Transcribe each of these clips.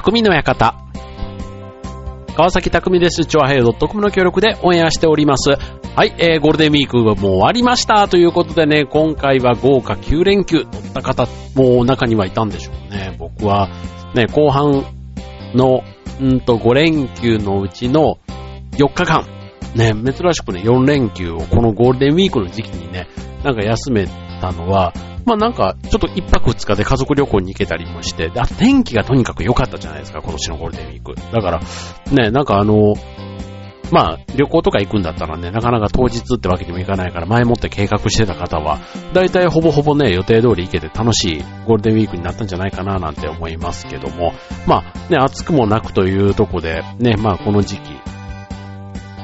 匠の館。川崎匠です。チョアヘイドットコムの協力でオンエアしております。はい、えー、ゴールデンウィークもう終わりましたということでね、今回は豪華9連休取った方も中にはいたんでしょうね。僕はね、後半の、うんと5連休のうちの4日間、ね、珍しくね、4連休をこのゴールデンウィークの時期にね、なんか休めたのは、まあなんか、ちょっと一泊二日で家族旅行に行けたりもして、あ、天気がとにかく良かったじゃないですか、今年のゴールデンウィーク。だから、ね、なんかあの、まあ、旅行とか行くんだったらね、なかなか当日ってわけにもいかないから、前もって計画してた方は、だいたいほぼほぼね、予定通り行けて楽しいゴールデンウィークになったんじゃないかななんて思いますけども、まあ、ね、暑くもなくというとこで、ね、まあこの時期、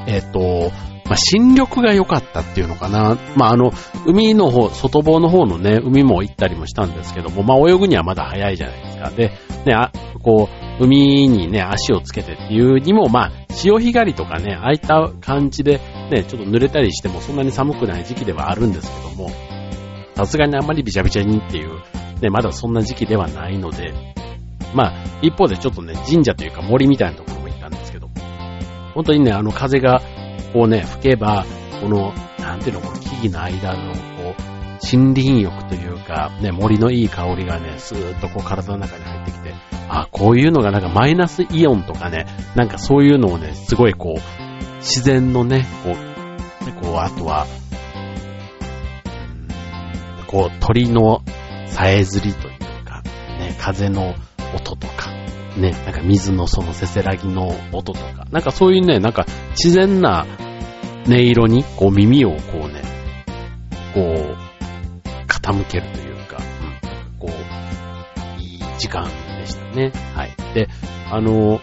えっ、と、まあ、新緑が良かったっていうのかな。まあ、あの、海の方、外房の方のね、海も行ったりもしたんですけども、まあ、泳ぐにはまだ早いじゃないですか。で、ね、あ、こう、海にね、足をつけてっていうにも、まあ、潮干狩りとかね、ああいった感じで、ね、ちょっと濡れたりしてもそんなに寒くない時期ではあるんですけども、さすがにあんまりビチャビチャにっていう、ね、まだそんな時期ではないので、まあ、一方でちょっとね、神社というか森みたいなところも行ったんですけど、本当にね、あの風がこうね、吹けば、この、なんていうの、この木々の間の、こう、森林浴というか、ね、森のいい香りがね、スーッとこう体の中に入ってきて、あ、こういうのがなんかマイナスイオンとかね、なんかそういうのをね、すごいこう、自然のね、こう、でこう、あとは、こう、鳥のさえずりというか、ね、風の音とか、ね、なんか水のそのせせらぎの音とか、なんかそういうね、なんか自然な音色にこう耳をこうね、こう、傾けるというか、うん、こう、いい時間でしたね。はい。で、あの、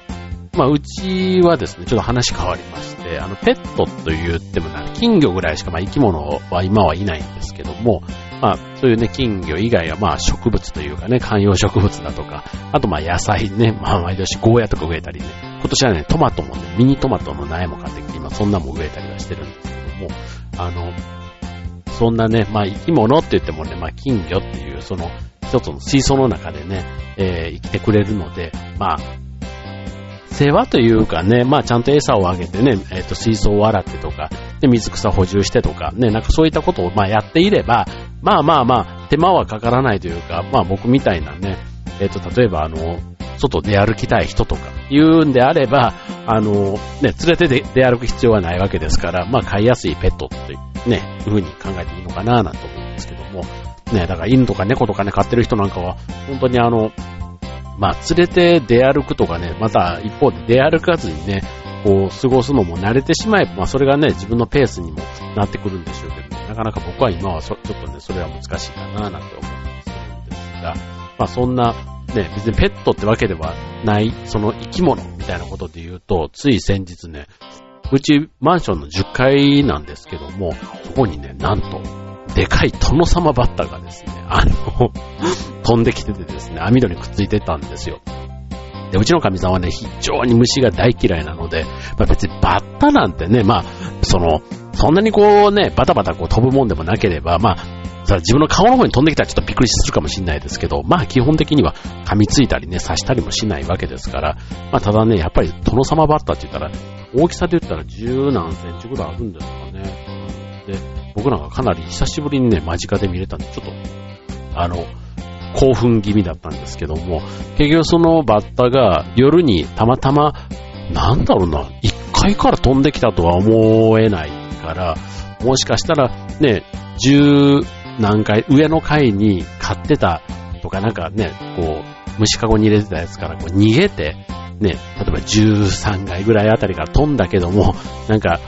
まあ、うちはですね、ちょっと話変わりまして、あの、ペットと言ってもな、金魚ぐらいしか、まあ、生き物は今はいないんですけども、まあ、そういうね、金魚以外は、まあ、植物というかね、観葉植物だとか、あと、まあ、野菜ね、まあ、毎年ゴーヤとか植えたりね、今年はね、トマトもね、ミニトマトの苗も買ってきて、今、そんなも植えたりはしてるんですけども、あの、そんなね、まあ、生き物って言ってもね、まあ、金魚っていう、その、一つの水槽の中でね、えー、生きてくれるので、まあ、世話というかね、まあちゃんと餌をあげてね、えっ、ー、と水槽を洗ってとか、で水草補充してとか、ね、なんかそういったことをまあやっていれば、まあまあまあ手間はかからないというか、まあ僕みたいなね、えっ、ー、と例えばあの、外出歩きたい人とか言うんであれば、あの、ね、連れて出歩く必要はないわけですから、まあ飼いやすいペットってね、いう風に考えていいのかななんて思うんですけども、ね、だから犬とか猫とかね、飼ってる人なんかは、本当にあの、まあ、連れて出歩くとかね、また一方で出歩かずにね、こう、過ごすのも慣れてしまえば、まあ、それがね、自分のペースにもなってくるんでしょうけど、ね、なかなか僕は今はちょっとね、それは難しいかな、なんて思ったりするんですが、まあ、そんな、ね、別にペットってわけではない、その生き物みたいなことで言うと、つい先日ね、うちマンションの10階なんですけども、そこにね、なんと、でかい殿様バッタがですね、あの、飛んできててですね、網戸にくっついてたんですよ。で、うちの神さんはね、非常に虫が大嫌いなので、まあ、別にバッタなんてね、まあ、その、そんなにこうね、バタバタこう飛ぶもんでもなければ、まあ、さ自分の顔の方に飛んできたらちょっとびっくりするかもしれないですけど、まあ基本的には噛みついたりね、刺したりもしないわけですから、まあただね、やっぱり殿様バッタって言ったら、大きさで言ったら十何センチぐらいあるんですかね。で、僕なんかかなり久しぶりにね、間近で見れたんで、ちょっと、あの、興奮気味だったんですけども、結局そのバッタが夜にたまたま、なんだろうな、一階から飛んできたとは思えないから、もしかしたらね、十何階、上の階に飼ってたとかなんかね、こう、虫かごに入れてたやつからこう逃げて、ね、例えば13階ぐらいあたりから飛んだけども、なんか、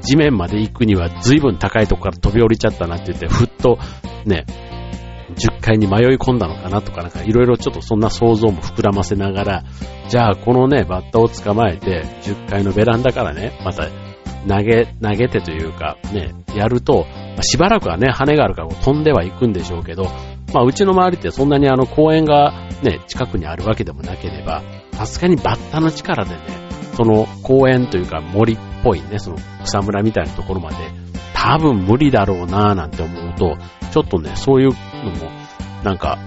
地面まで行くには随分高いとこから飛び降りちゃったなって言って、ふっとね、10階に迷い込んだのかなとかなんかいろいろちょっとそんな想像も膨らませながら、じゃあこのね、バッタを捕まえて、10階のベランダからね、また投げ、投げてというかね、やると、ま、しばらくはね、羽があるから飛んではいくんでしょうけど、まあうちの周りってそんなにあの公園がね、近くにあるわけでもなければ、さすがにバッタの力でね、その公園というか森っぽいね、その草むらみたいなところまで、多分無理だろうなぁなんて思うと、ちょっとね、そういうのも、なんか、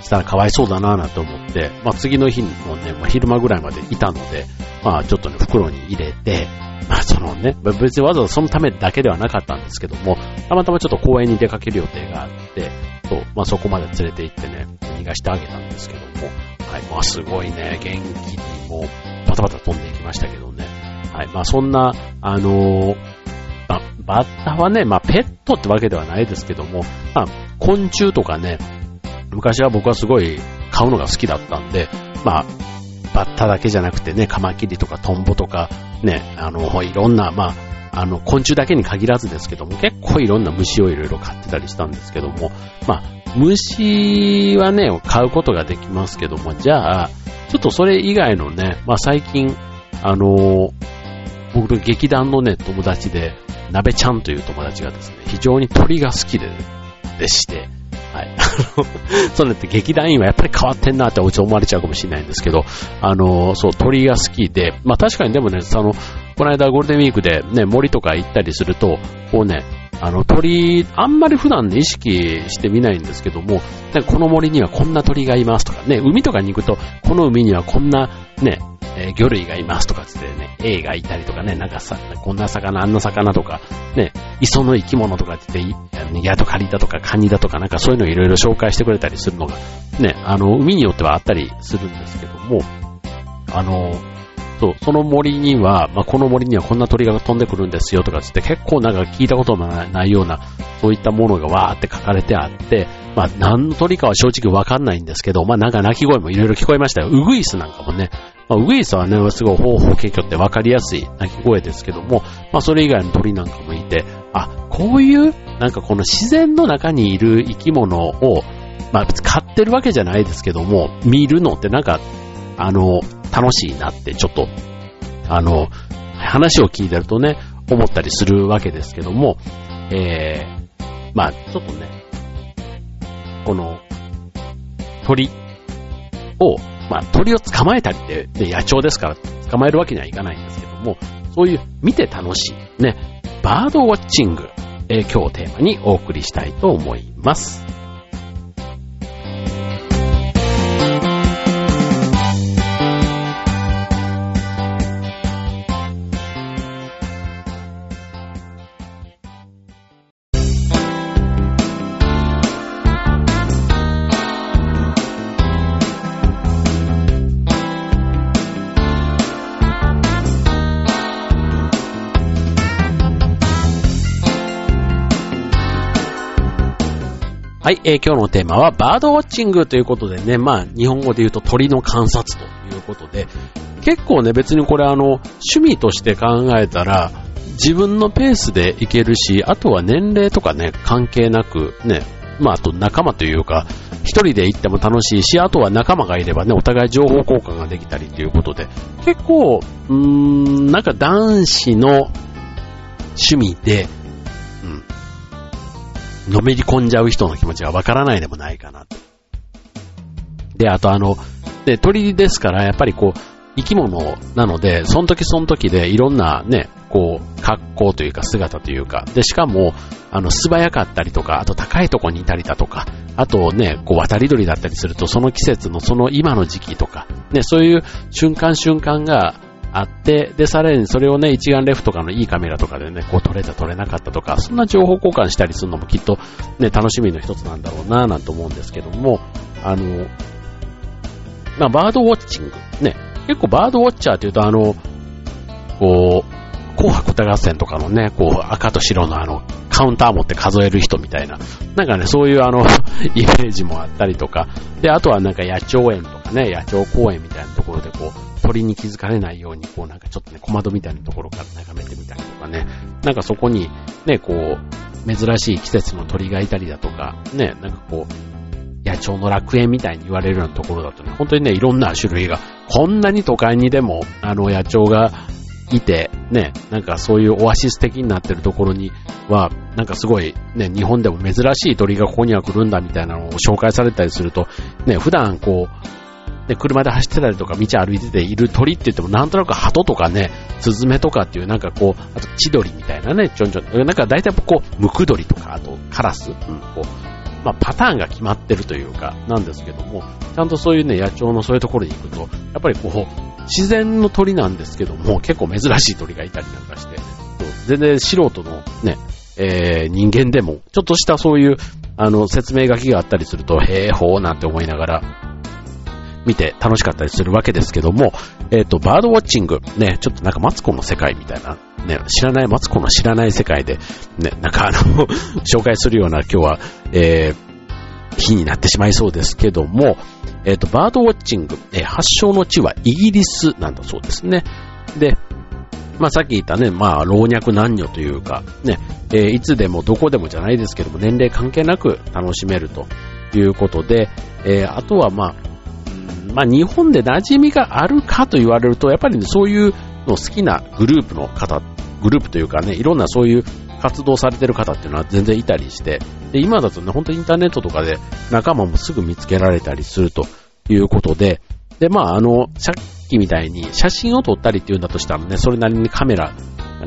したらかわいそうだなぁなんて思って、まあ次の日もね、まあ、昼間ぐらいまでいたので、まあちょっとね、袋に入れて、まあそのね、別にわざわざそのためだけではなかったんですけども、たまたまちょっと公園に出かける予定があって、そう、まあそこまで連れて行ってね、逃がしてあげたんですけども、はい、まあすごいね、元気にもう、バタバタ飛んでいきましたけどね、はい、まあそんな、あのー、まあ、バッタはね、まあペットってわけではないですけども、まあ昆虫とかね、昔は僕はすごい買うのが好きだったんで、まあ、バッタだけじゃなくてね、カマキリとかトンボとか、ね、あの、いろんな、まあ、あの、昆虫だけに限らずですけども、結構いろんな虫をいろいろ買ってたりしたんですけども、まあ、虫はね、買うことができますけども、じゃあ、ちょっとそれ以外のね、まあ最近、あの僕の劇団のね、友達で、鍋ちゃんという友達がですね、非常に鳥が好きで、でして、はい。あの、そうなって劇団員はやっぱり変わってんなっておうち思われちゃうかもしれないんですけど、あの、そう、鳥が好きで、まあ確かにでもね、その、この間ゴールデンウィークでね、森とか行ったりすると、こうね、あの鳥、あんまり普段ね、意識してみないんですけども、この森にはこんな鳥がいますとかね、海とかに行くと、この海にはこんなね、えー、魚類がいますとかつってね、エイがいたりとかね、なんかさ、こんな魚、あんな魚とか、ね、磯の生き物とかって言って、ヤドカリだとかカニだとかなんかそういうのをいろいろ紹介してくれたりするのが、ね、あの、海によってはあったりするんですけども、あの、そう、その森には、まあ、この森にはこんな鳥が飛んでくるんですよとかつって結構なんか聞いたこともないような、そういったものがわーって書かれてあって、まあ、何の鳥かは正直わかんないんですけど、まあ、なんか鳴き声もいろいろ聞こえましたよ。ウグイスなんかもね、まあ、ウグイスはね、すごい方法結局ってわかりやすい鳴き声ですけども、まあ、それ以外の鳥なんかもいて、あ、こういう、なんかこの自然の中にいる生き物を、まあ別に、飼ってるわけじゃないですけども、見るのってなんか、あの、楽しいなってちょっと、あの、話を聞いてるとね、思ったりするわけですけども、えー、まあ、ちょっとね、この、鳥を、まあ、鳥を捕まえたりって、ね、野鳥ですから捕まえるわけにはいかないんですけども、そういう見て楽しい、ね、バードウォッチング、えー、今日テーマにお送りしたいと思います。はい、えー、今日のテーマはバードウォッチングということでね、まあ日本語で言うと鳥の観察ということで、結構ね別にこれあの趣味として考えたら自分のペースでいけるし、あとは年齢とかね関係なくね、まああと仲間というか、一人で行っても楽しいし、あとは仲間がいればね、お互い情報交換ができたりということで、結構、うーん、なんか男子の趣味で、うんのめり込んじゃう人の気持ちがわからないでもないかなと。で、あとあの、で、鳥ですから、やっぱりこう、生き物なので、その時その時でいろんなね、こう、格好というか姿というか、で、しかも、あの、素早かったりとか、あと高いとこにいたりだとか、あとね、こう、渡り鳥だったりすると、その季節のその今の時期とか、ね、そういう瞬間瞬間が、あって、で、さらにそれをね、一眼レフとかのいいカメラとかでね、こう撮れた撮れなかったとか、そんな情報交換したりするのもきっとね、楽しみの一つなんだろうなぁなんて思うんですけども、あの、まあ、バードウォッチング。ね、結構バードウォッチャーって言うとあの、こう、紅白歌合戦とかのね、こう、赤と白のあの、カウンター持って数える人みたいな、なんかね、そういうあの、イメージもあったりとか、で、あとはなんか野鳥園とかね、野鳥公園みたいなところでこう、鳥に気づかれないように、こうなんかちょっとね、小窓みたいなところから眺めてみたりとかね、なんかそこに、ね、こう、珍しい季節の鳥がいたりだとか、ね、なんかこう、野鳥の楽園みたいに言われるようなところだとね、本当にね、いろんな種類が、こんなに都会にでも、あの、野鳥がいて、ね、なんかそういうオアシス的になってるところには、なんかすごい、ね、日本でも珍しい鳥がここには来るんだみたいなのを紹介されたりすると、ね、普段こう、で、車で走ってたりとか道歩いてている鳥って言ってもなんとなく鳩とかね、スズメとかっていうなんかこう、あと千鳥みたいなね、ちょんちょん、なんか大体こう、ムクドリとか、あとカラス、うん、こう、まあ、パターンが決まってるというか、なんですけども、ちゃんとそういうね、野鳥のそういうところに行くと、やっぱりこう、自然の鳥なんですけども、結構珍しい鳥がいたりなんかして、全然素人のね、えー、人間でも、ちょっとしたそういう、あの、説明書きがあったりすると、へえ、ほうなんて思いながら、見て楽しかったりするわけですけども、えっ、ー、と、バードウォッチング、ね、ちょっとなんかマツコの世界みたいな、ね、知らない、マツコの知らない世界で、ね、なんかあの 紹介するような今日は、えー、日になってしまいそうですけども、えっ、ー、と、バードウォッチング、えー、発祥の地はイギリスなんだそうですね。で、まあさっき言ったね、まあ老若男女というか、ね、えー、いつでもどこでもじゃないですけども、年齢関係なく楽しめるということで、え、あとはまあ、まあ日本で馴染みがあるかと言われると、やっぱりね、そういうの好きなグループの方、グループというかね、いろんなそういう活動されてる方っていうのは全然いたりして、で、今だとね、本当にインターネットとかで仲間もすぐ見つけられたりするということで、で、まあ、あの、さっきみたいに写真を撮ったりっていうんだとしたらね、それなりにカメラ、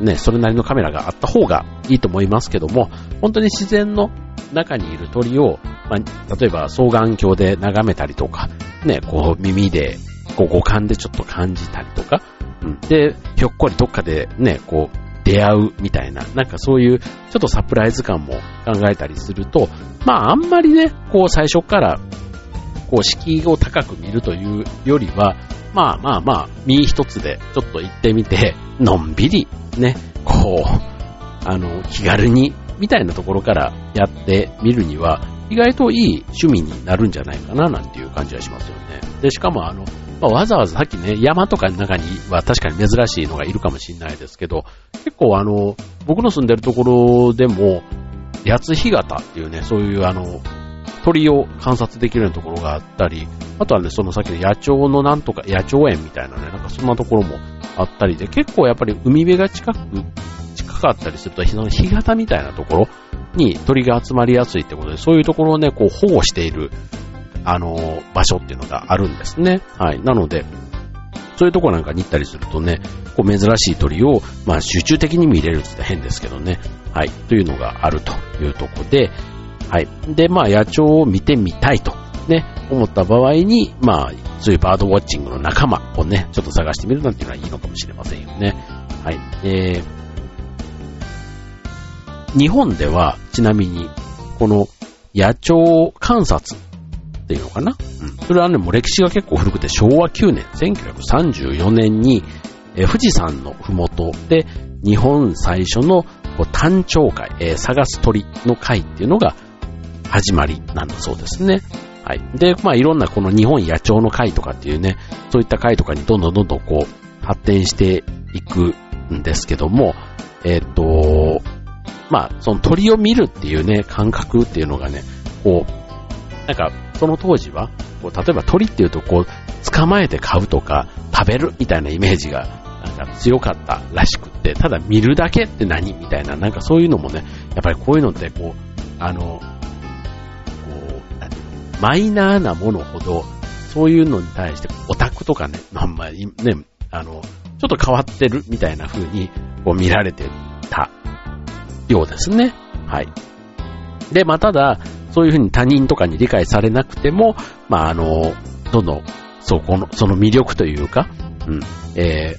ね、それなりのカメラがあった方がいいと思いますけども、本当に自然の中にいる鳥を、まあ、例えば双眼鏡で眺めたりとか、ね、こう耳で、こう五感でちょっと感じたりとか、うん、で、ひょっこりどっかでね、こう、出会うみたいな、なんかそういうちょっとサプライズ感も考えたりすると、まああんまりね、こう最初からこう敷居を高く見るというよりは、まあまあまあ、身一つでちょっと行ってみて、のんびりね、こう、あの、気軽にみたいなところからやってみるには、意外といい趣味になるんじゃないかななんていう感じはしますよね。で、しかもあの、まあ、わざわざさっきね、山とかの中には確かに珍しいのがいるかもしれないですけど、結構あの、僕の住んでるところでも、八津干潟っていうね、そういうあの、鳥を観察できるようなところがあったり、あとはね、そのさっきの野鳥のなんとか、野鳥園みたいなね、なんかそんなところもあったりで、結構やっぱり海辺が近く、かったりすると、その干潟みたいなところに鳥が集まりやすいってことで、そういうところをね、こう保護しているあの、場所っていうのがあるんですね。はい。なので、そういうとこなんかに行ったりするとね、こう珍しい鳥を、まあ集中的に見れるって言ったら変ですけどね。はい。というのがあるというとこで、はい。で、まあ野鳥を見てみたいと、ね、思った場合に、まあ、そういうバードウォッチングの仲間をね、ちょっと探してみるなんていうのはいいのかもしれませんよね。はい。えー、日本では、ちなみに、この野鳥観察っていうのかな？うん。それはね、もう歴史が結構古くて、昭和9年、1934年に、えー、富士山のふもとで、日本最初のこう単調会、えー、探す鳥の会っていうのが始まりなんだそうですね。はい。で、まあいろんなこの日本野鳥の会とかっていうね、そういった会とかにどんどんどんどんこう発展していくんですけども、えっ、ー、と、まあその鳥を見るっていうね、感覚っていうのがね、こう、なんかその当時は、こう例えば鳥っていうと、こう、捕まえて買うとか、食べるみたいなイメージが、なんか強かったらしくって、ただ見るだけって何みたいな、なんかそういうのもね、やっぱりこういうのって、こう、あの、こう、マイナーなものほど、そういうのに対してオタクとかね、まあまあ、ね、あの、ちょっと変わってるみたいな風にこう見られてたようですね。はい。で、まあ、ただ、そういうふうに他人とかに理解されなくても、まあ、あの、どんどん、そこの、その魅力というか、うん、え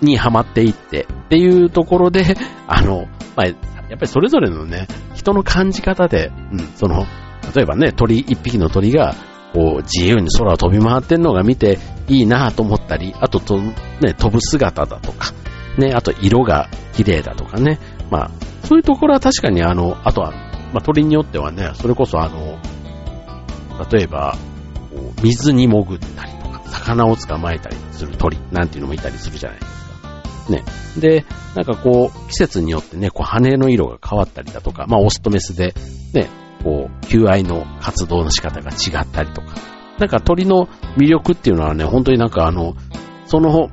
ー、にハマっていってっていうところで、あの、まあ、やっぱりそれぞれのね、人の感じ方で、うん、その、例えばね、鳥、一匹の鳥が、こう、自由に空を飛び回ってんのが見ていいなと思ったり、あとと、ね、飛ぶ姿だとか、ね、あと色が綺麗だとかね、まあ、そういうところは確かにあの、あとはまあ、鳥によってはね、それこそあの、例えば、水に潜ったりとか、魚を捕まえたりする鳥なんていうのもいたりするじゃないですか。ね。で、なんかこう、季節によってね、こう羽の色が変わったりだとか、まあオスとメスで、ね、こう、求愛の活動の仕方が違ったりとか、なんか鳥の魅力っていうのはね、本当になんかあの、その、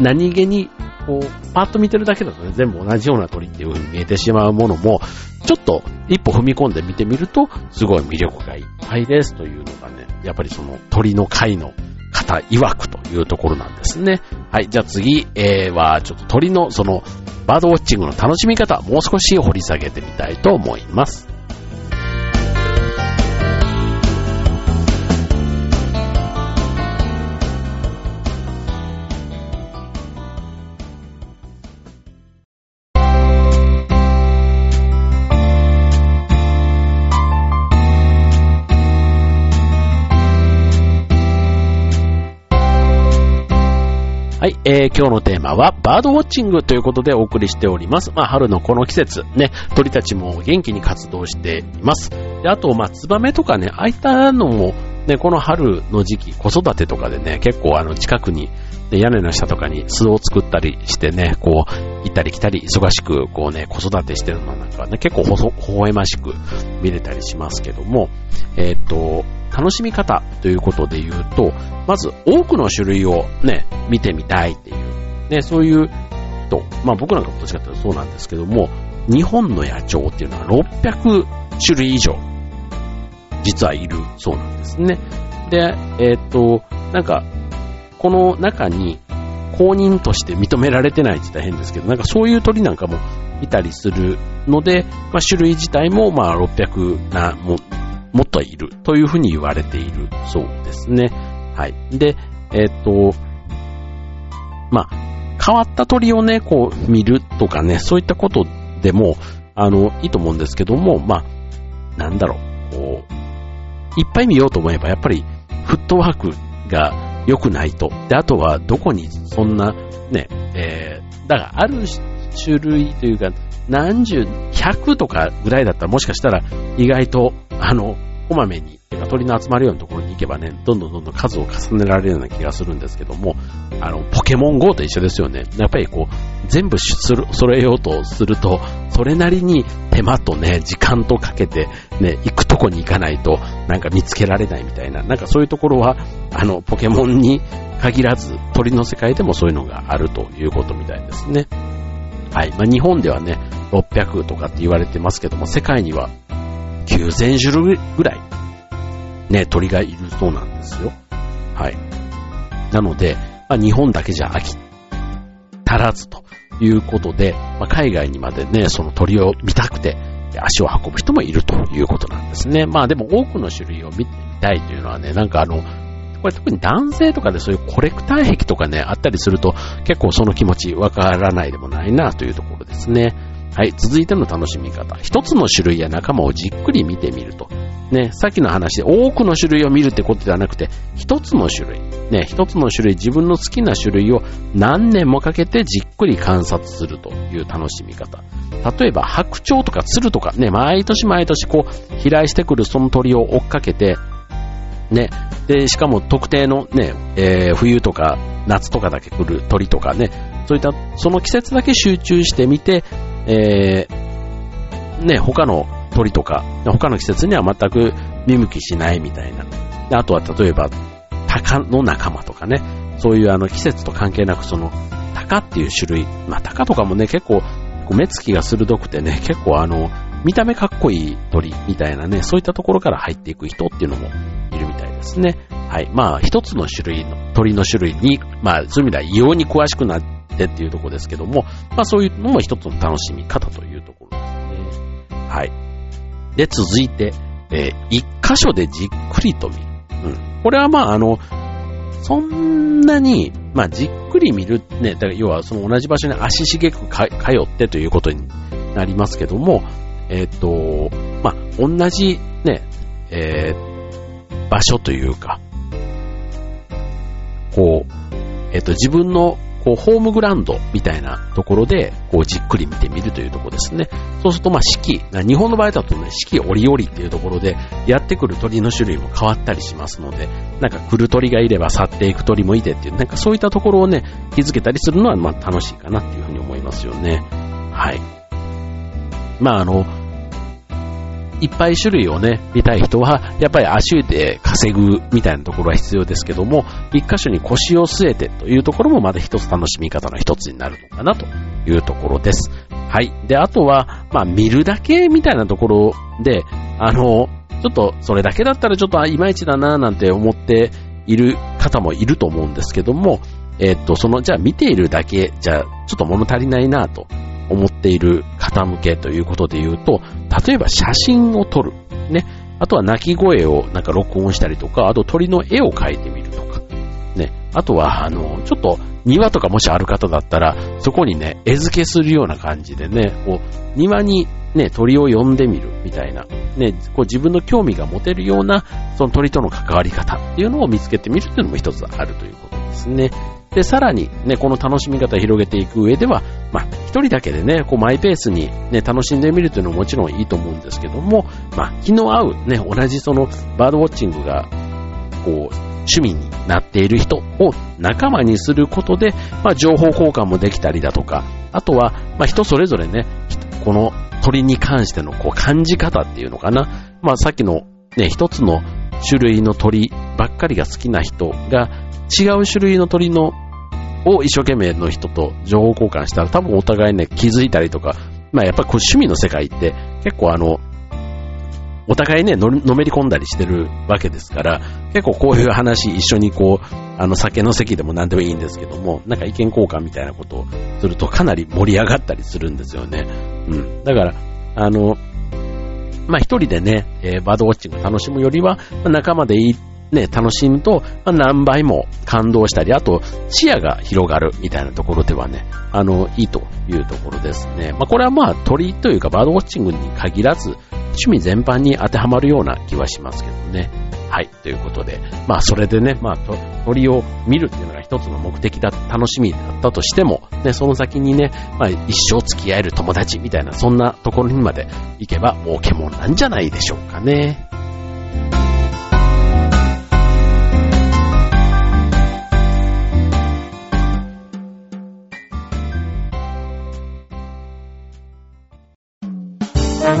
何気にこう、パッと見てるだけだとね、全部同じような鳥っていう風に見えてしまうものも、ちょっと一歩踏み込んで見てみると、すごい魅力がいっぱいですというのがね、やっぱりその鳥の会の方曰くというところなんですね。はい、じゃあ次、えー、は、ちょっと鳥のその、バードウォッチングの楽しみ方、もう少し掘り下げてみたいと思います。はい、えー、今日のテーマはバードウォッチングということでお送りしております。まあ、春のこの季節、ね、鳥たちも元気に活動しています。で、あと、まあ、ツバメとかね、ああいったのも、ね、この春の時期、子育てとかでね、結構あの、近くに、屋根の下とかに巣を作ったりしてね、こう、行ったり来たり、忙しく、こうね、子育てしてるのなんかね、結構ほほ、微笑ましく見れたりしますけども、えっ、と、楽しみ方ということで言うと、まず多くの種類をね、見てみたいっていう、ね、そういう人、まあ僕なんかもどっちかというとそうなんですけども、日本の野鳥っていうのは600種類以上、実はいるそうなんですね。で、えっ、と、なんか、この中に公認として認められてないって言ったら変ですけど、なんかそういう鳥なんかも見たりするので、まあ、種類自体もまあ600なももっといるというふうに言われているそうですね。はい。で、えっ、と、まあ、変わった鳥をね、こう見るとかね、そういったことでも、あの、いいと思うんですけども、まあ、なんだろう、こう、いっぱい見ようと思えば、やっぱり、フットワークが良くないと。で、あとは、どこにそんな、ね、えー、だから、ある種類というか、何十、百とかぐらいだったらもしかしたら意外と、あの、こまめに、鳥の集まるようなところに行けばね、どんどんどんどん数を重ねられるような気がするんですけども、あの、ポケモン GO と一緒ですよね。やっぱりこう、全部揃えようとすると、それなりに手間とね、時間とかけて、ね、行くとこに行かないと、なんか見つけられないみたいな、なんかそういうところは、あの、ポケモンに限らず、鳥の世界でもそういうのがあるということみたいですね。はい。まあ、日本ではね、600とかって言われてますけども、世界には9000種類ぐらい、ね、鳥がいるそうなんですよ。はい。なので、まあ、日本だけじゃ飽き足らずということで、まあ、海外にまでね、その鳥を見たくて足を運ぶ人もいるということなんですね。まあでも多くの種類を見たいというのはね、なんかあの、これ特に男性とかでそういうコレクター癖とかね、あったりすると結構その気持ちわからないでもないなというところですね。はい、続いての楽しみ方。一つの種類や仲間をじっくり見てみると。ね、さっきの話で多くの種類を見るってことではなくて、一つの種類。ね、一つの種類、自分の好きな種類を何年もかけてじっくり観察するという楽しみ方。例えば、白鳥とか鶴とかね、毎年毎年こう、飛来してくるその鳥を追っかけて、ね。で、しかも特定のね、えー、冬とか夏とかだけ来る鳥とかね、そういった、その季節だけ集中してみて、えー、ね、他の鳥とか、他の季節には全く見向きしないみたいな。であとは例えば、鷹の仲間とかね、そういうあの季節と関係なくその、鷹っていう種類、まあ鷹とかもね、結構、目つきが鋭くてね、結構あの、見た目かっこいい鳥みたいなね、そういったところから入っていく人っていうのもいるみたいですね。はい。まあ、一つの種類の、鳥の種類に、まあ、そういう意味では異様に詳しくなってっていうところですけども、まあ、そういうのも一つの楽しみ方というところですね。はい。で、続いて、えー、一箇所でじっくりと見る。うん。これはまあ、あの、そんなに、まあ、じっくり見る、ね、だから要はその同じ場所に足しげく通ってということになりますけども、えっ、ー、と、まあ、同じね、えー、場所というか、こう、えっ、ー、と、自分のこう、ホームグラウンドみたいなところで、こう、じっくり見てみるというところですね。そうすると、まあ、四季、日本の場合だとね、四季折々っていうところで、やってくる鳥の種類も変わったりしますので、なんか来る鳥がいれば去っていく鳥もいてっていう、なんかそういったところをね、気づけたりするのは、まあ、楽しいかなっていうふうに思いますよね。はい。まあ、あの、いっぱい種類をね、見たい人は、やっぱり足で稼ぐみたいなところは必要ですけども、一箇所に腰を据えてというところもまだ一つ楽しみ方の一つになるのかなというところです。はい。で、あとは、まあ、見るだけみたいなところで、あの、ちょっとそれだけだったらちょっといまいちだななんて思っている方もいると思うんですけども、えっと、その、じゃあ見ているだけ、じゃちょっと物足りないなと思っている方向けということで言うと、例えば写真を撮る。ね。あとは鳴き声をなんか録音したりとか、あと鳥の絵を描いてみるとか。ね。あとは、あの、ちょっと庭とかもしある方だったら、そこにね、絵付けするような感じでね、こう、庭にね、鳥を呼んでみるみたいな、ね、こう自分の興味が持てるような、その鳥との関わり方っていうのを見つけてみるっていうのも一つあるということですね。で、さらにね、この楽しみ方を広げていく上では、まあ、一人だけでね、こうマイペースにね、楽しんでみるというのももちろんいいと思うんですけども、まあ、気の合うね、同じそのバードウォッチングが、こう、趣味になっている人を仲間にすることで、まあ、情報交換もできたりだとか、あとは、まあ、人それぞれね、この鳥に関してのこう感じ方っていうのかな。まあ、さっきのね、一つの種類の鳥ばっかりが好きな人が違う種類の鳥のを一生懸命の人と情報交換したら多分お互いね気づいたりとか、まあやっぱこう趣味の世界って結構あの、お互いね、のめり込んだりしてるわけですから、結構こういう話一緒にこう、あの酒の席でも何でもいいんですけども、なんか意見交換みたいなことをするとかなり盛り上がったりするんですよね。うん。だから、あの、まあ、一人でね、えー、バードウォッチング楽しむよりは、まあ、仲間でいい、ね、楽しむと、まあ、何倍も感動したり、あと、視野が広がるみたいなところではね、あの、いいというところですね。まあ、これはまあ、鳥というかバードウォッチングに限らず、趣味全般に当てはまるような気はしますけどね。はい、ということで、まあそれでね、まあ鳥を見るっていうのが一つの目的だ、楽しみだったとしても、ね、その先にね、まあ一生付き合える友達みたいな、そんなところにまで行けば、儲けもんなんじゃないでしょうかね。は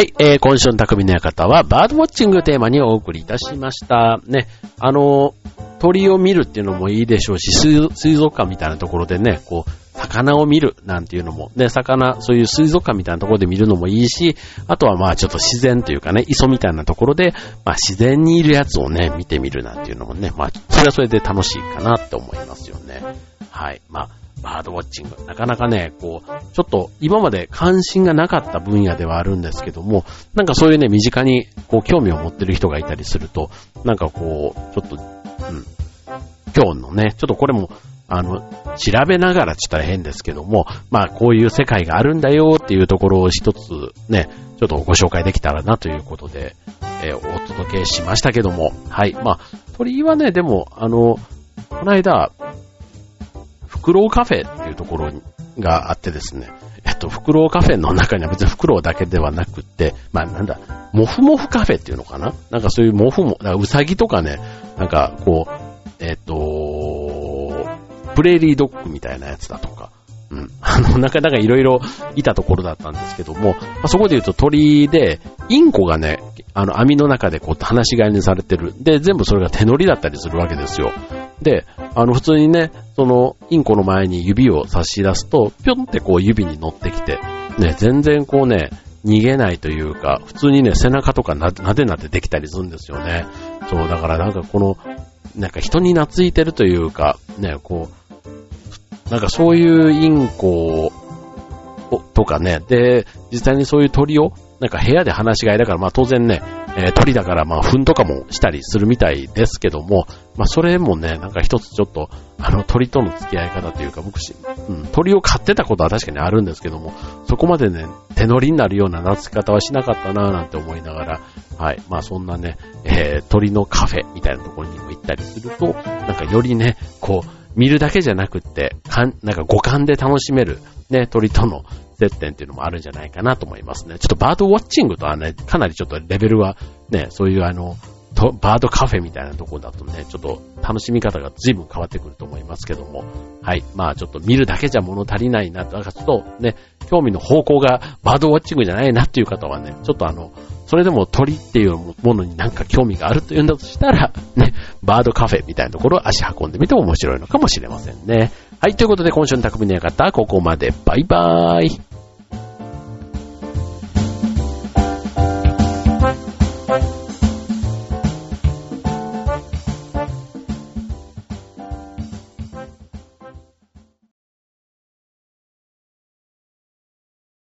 い、えー、今週の匠の館は、バードウォッチングテーマにお送りいたしました。ね、あの、鳥を見るっていうのもいいでしょうし、水族館みたいなところでね、こう、魚を見るなんていうのも、ね、魚、そういう水族館みたいなところで見るのもいいし、あとはまあちょっと自然というかね、磯みたいなところで、まあ自然にいるやつをね、見てみるなんていうのもね、まあそれはそれで楽しいかなって思いますよね。はい。まあバードウォッチング。なかなかね、こう、ちょっと今まで関心がなかった分野ではあるんですけども、なんかそういうね、身近にこう興味を持ってる人がいたりすると、なんかこう、ちょっと、うん、今日のね、ちょっとこれも、あの、調べながらちょっと変ですけども、まあこういう世界があるんだよっていうところを一つね、ちょっとご紹介できたらなということで、えー、お届けしましたけども、はい。まあ、鳥居はね、でも、あの、この間、フクロウカフェっていうところがあってですね、えっと、フクロウカフェの中には別にフクロウだけではなくって、まあなんだ、モフモフカフェっていうのかな？なんかそういうモフモ、ウサギとかね、なんかこう、えっと、プレーリードッグみたいなやつだとか、うん。あの、なかなかいろいろいたところだったんですけども、まあ、そこで言うと鳥で、インコがね、あの網の中でこう話し飼いにされてる。で、全部それが手乗りだったりするわけですよ。で、あの普通にね、そのインコの前に指を差し出すと、ぴょんってこう指に乗ってきて、ね、全然こうね、逃げないというか、普通にね、背中とかなでなでできたりするんですよね。そう、だからなんかこの、なんか人に懐いてるというか、ね、こう、なんかそういうインコとかね、で、実際にそういう鳥をなんか部屋で話し飼いだから、まあ当然ね、えー、鳥だからまあ糞とかもしたりするみたいですけども、まあそれもね、なんか一つちょっと、あの鳥との付き合い方というか、僕し、うん、鳥を飼ってたことは確かにあるんですけども、そこまでね、手乗りになるような懐き方はしなかったなぁなんて思いながら、はい。まあそんなね、えー、鳥のカフェみたいなところにも行ったりすると、なんかよりね、こう、見るだけじゃなくって、かん、なんか五感で楽しめる、ね、鳥との接点っていうのもあるんじゃないかなと思いますね。ちょっとバードウォッチングとはね、かなりちょっとレベルはね、そういうあの、バードカフェみたいなとこだとね、ちょっと楽しみ方が随分変わってくると思いますけども、はい。まあちょっと見るだけじゃ物足りないなと、なんかちょっとね、興味の方向がバードウォッチングじゃないなっていう方はね、ちょっとあの、それでも鳥っていうものになんか興味があるというんだとしたら、ね、バードカフェみたいなところを足運んでみても面白いのかもしれませんね。はい、ということで今週の匠の館、ここまで。バイバーイ。